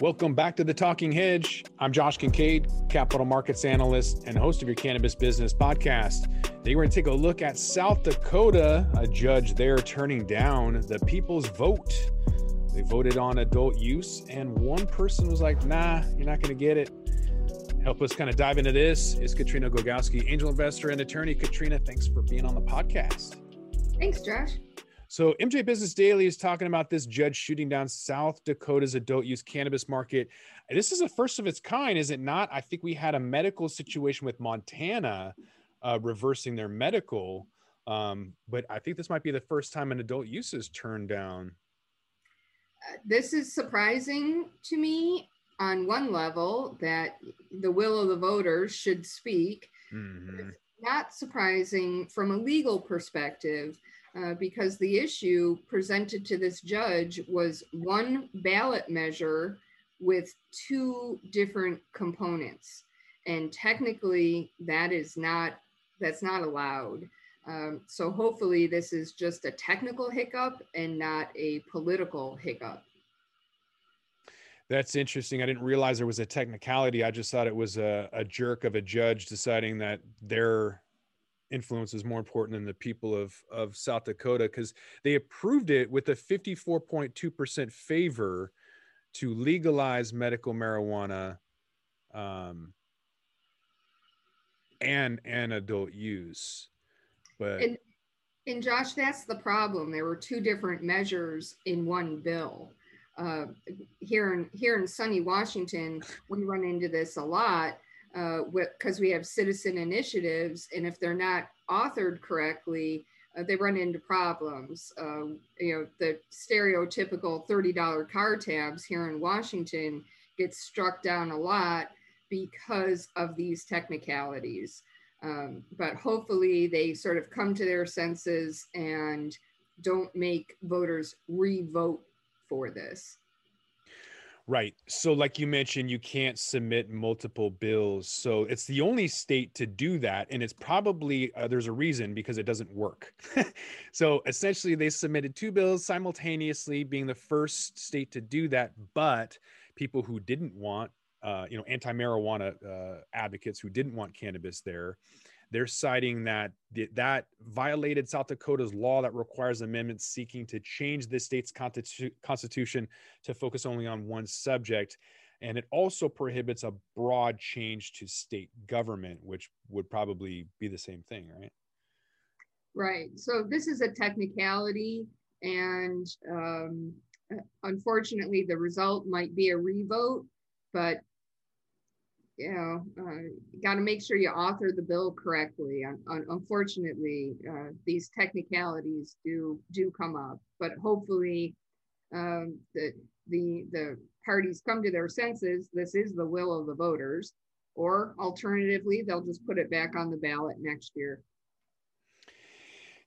Welcome back to the Talking Hedge. I'm Josh Kincaid, capital markets analyst and host of your cannabis business podcast. Today, we're going to take a look at South Dakota, a judge there turning down the people's vote. They voted on adult use, and one person was like, nah, you're not going to get it. Help us kind of dive into this is Katrina Gogowski, angel investor and attorney. Katrina, thanks for being on the podcast. Thanks, Josh. So, MJ Business Daily is talking about this judge shooting down South Dakota's adult use cannabis market. This is a first of its kind, is it not? I think we had a medical situation with Montana uh, reversing their medical, um, but I think this might be the first time an adult use is turned down. Uh, this is surprising to me on one level that the will of the voters should speak. Mm-hmm. Not surprising from a legal perspective uh, because the issue presented to this judge was one ballot measure with two different components. And technically that is not that's not allowed. Um, so hopefully this is just a technical hiccup and not a political hiccup. That's interesting. I didn't realize there was a technicality. I just thought it was a, a jerk of a judge deciding that their influence is more important than the people of of South Dakota because they approved it with a 54.2% favor to legalize medical marijuana um, and and adult use. But and, and Josh, that's the problem. There were two different measures in one bill. Uh, here in here in sunny Washington, we run into this a lot because uh, we have citizen initiatives, and if they're not authored correctly, uh, they run into problems. Um, you know, the stereotypical $30 car tabs here in Washington get struck down a lot because of these technicalities. Um, but hopefully they sort of come to their senses and don't make voters re-vote for this. Right. So, like you mentioned, you can't submit multiple bills. So, it's the only state to do that. And it's probably, uh, there's a reason because it doesn't work. so, essentially, they submitted two bills simultaneously, being the first state to do that. But people who didn't want, uh, you know, anti marijuana uh, advocates who didn't want cannabis there, they're citing that that violated South Dakota's law that requires amendments seeking to change the state's constitution to focus only on one subject. And it also prohibits a broad change to state government, which would probably be the same thing, right? Right. So this is a technicality, and um, unfortunately, the result might be a revote, but you know, uh, got to make sure you author the bill correctly. unfortunately, uh, these technicalities do do come up, but hopefully, um, the the the parties come to their senses. This is the will of the voters, or alternatively, they'll just put it back on the ballot next year.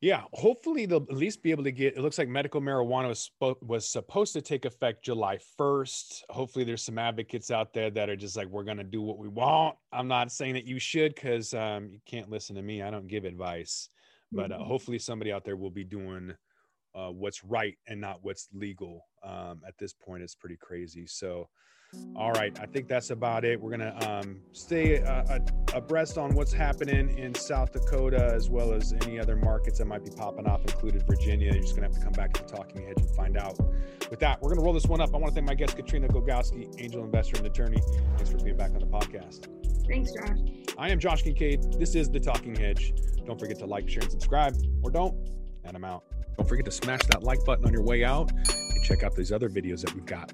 Yeah, hopefully they'll at least be able to get. It looks like medical marijuana was was supposed to take effect July first. Hopefully, there's some advocates out there that are just like, we're gonna do what we want. I'm not saying that you should, because um, you can't listen to me. I don't give advice, but uh, mm-hmm. hopefully somebody out there will be doing uh, what's right and not what's legal. Um, at this point, it's pretty crazy. So all right, I think that's about it. We're gonna um, stay uh, abreast on what's happening in South Dakota as well as any other markets that might be popping off, included Virginia. You're just gonna have to come back to the Talking Hedge and find out. With that, we're gonna roll this one up. I want to thank my guest Katrina Gogowski, angel investor and attorney. Thanks for being back on the podcast. Thanks, Josh. I am Josh Kincaid. This is the Talking Hedge. Don't forget to like, share, and subscribe, or don't. And I'm out. Don't forget to smash that like button on your way out and check out these other videos that we've got.